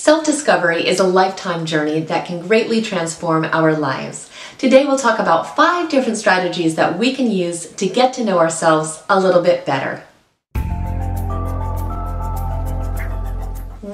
Self discovery is a lifetime journey that can greatly transform our lives. Today, we'll talk about five different strategies that we can use to get to know ourselves a little bit better.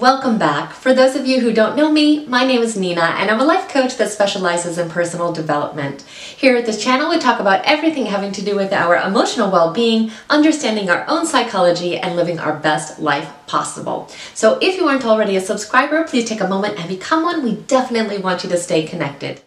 Welcome back. For those of you who don't know me, my name is Nina and I'm a life coach that specializes in personal development. Here at this channel, we talk about everything having to do with our emotional well-being, understanding our own psychology, and living our best life possible. So if you aren't already a subscriber, please take a moment and become one. We definitely want you to stay connected.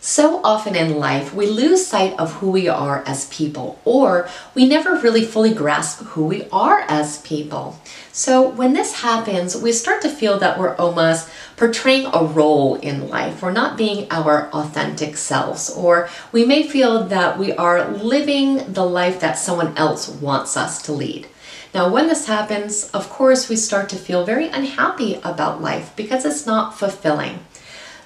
So often in life, we lose sight of who we are as people, or we never really fully grasp who we are as people. So when this happens, we start to feel that we're almost portraying a role in life. We're not being our authentic selves, or we may feel that we are living the life that someone else wants us to lead. Now, when this happens, of course, we start to feel very unhappy about life because it's not fulfilling.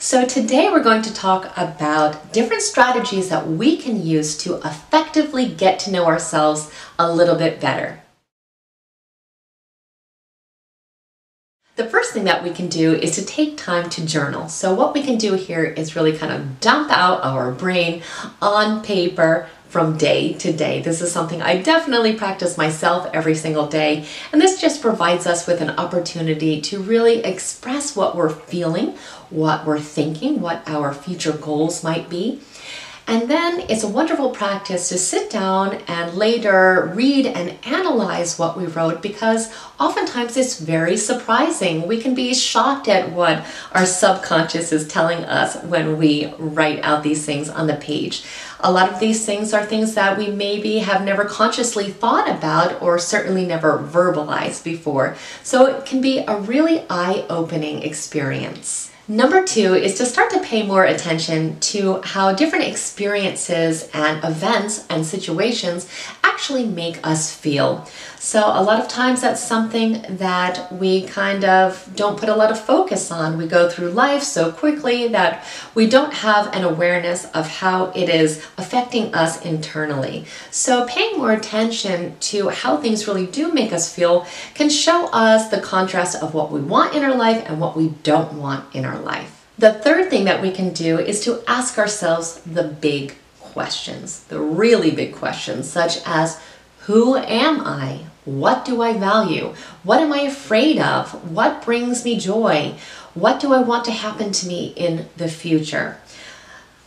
So today we're going to talk about different strategies that we can use to effectively get to know ourselves a little bit better. The first thing that we can do is to take time to journal. So what we can do here is really kind of dump out our brain on paper from day to day. This is something I definitely practice myself every single day. And this just provides us with an opportunity to really express what we're feeling, what we're thinking, what our future goals might be. And then it's a wonderful practice to sit down and later read and analyze what we wrote because oftentimes it's very surprising. We can be shocked at what our subconscious is telling us when we write out these things on the page. A lot of these things are things that we maybe have never consciously thought about or certainly never verbalized before. So it can be a really eye opening experience. Number two is to start to pay more attention to how different experiences and events and situations actually make us feel. So, a lot of times that's something that we kind of don't put a lot of focus on. We go through life so quickly that we don't have an awareness of how it is affecting us internally. So, paying more attention to how things really do make us feel can show us the contrast of what we want in our life and what we don't want in our life. The third thing that we can do is to ask ourselves the big questions, the really big questions, such as who am I? What do I value? What am I afraid of? What brings me joy? What do I want to happen to me in the future?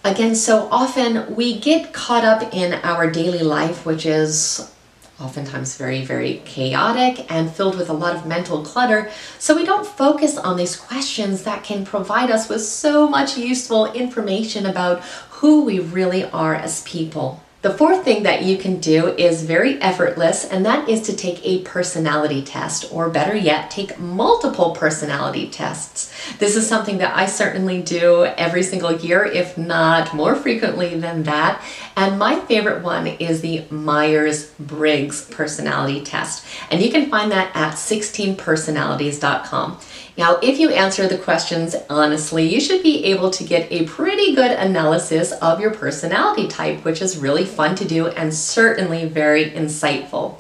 Again, so often we get caught up in our daily life, which is oftentimes very, very chaotic and filled with a lot of mental clutter. So we don't focus on these questions that can provide us with so much useful information about who we really are as people. The fourth thing that you can do is very effortless, and that is to take a personality test, or better yet, take multiple personality tests. This is something that I certainly do every single year, if not more frequently than that. And my favorite one is the Myers Briggs personality test. And you can find that at 16personalities.com. Now, if you answer the questions honestly, you should be able to get a pretty good analysis of your personality type, which is really fun to do and certainly very insightful.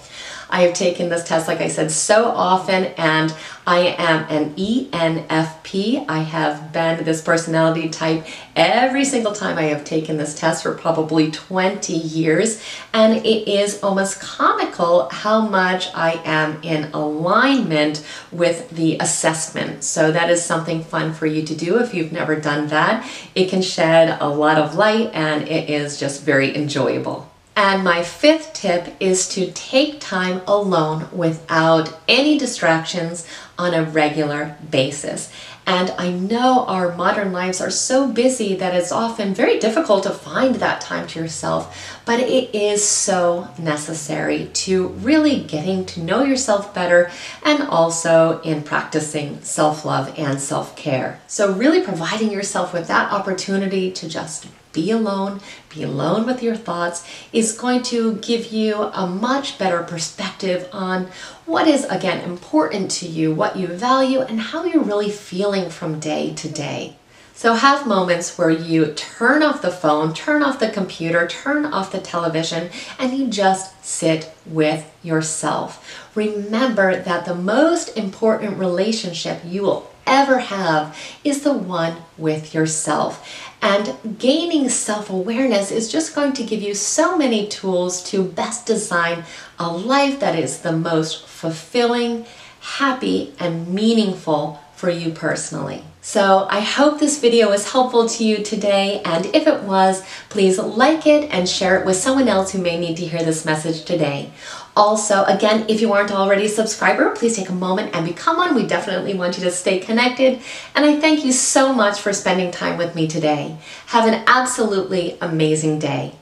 I have taken this test, like I said, so often, and I am an ENFP. I have been this personality type every single time I have taken this test for probably 20 years, and it is almost comical how much I am in alignment with the assessment. So that is something fun for you to do if you've never done that. It can shed a lot of light and it is just very enjoyable. And my fifth tip is to take time alone without any distractions on a regular basis. And I know our modern lives are so busy that it's often very difficult to find that time to yourself, but it is so necessary to really getting to know yourself better and also in practicing self love and self care. So, really providing yourself with that opportunity to just be alone, be alone with your thoughts, is going to give you a much better perspective on what is, again, important to you, what you value, and how you're really feeling from day to day. So have moments where you turn off the phone, turn off the computer, turn off the television, and you just sit with yourself. Remember that the most important relationship you will ever have is the one with yourself. And gaining self awareness is just going to give you so many tools to best design a life that is the most fulfilling, happy, and meaningful for you personally. So I hope this video was helpful to you today and if it was, please like it and share it with someone else who may need to hear this message today. Also, again, if you aren't already a subscriber, please take a moment and become one. We definitely want you to stay connected. And I thank you so much for spending time with me today. Have an absolutely amazing day.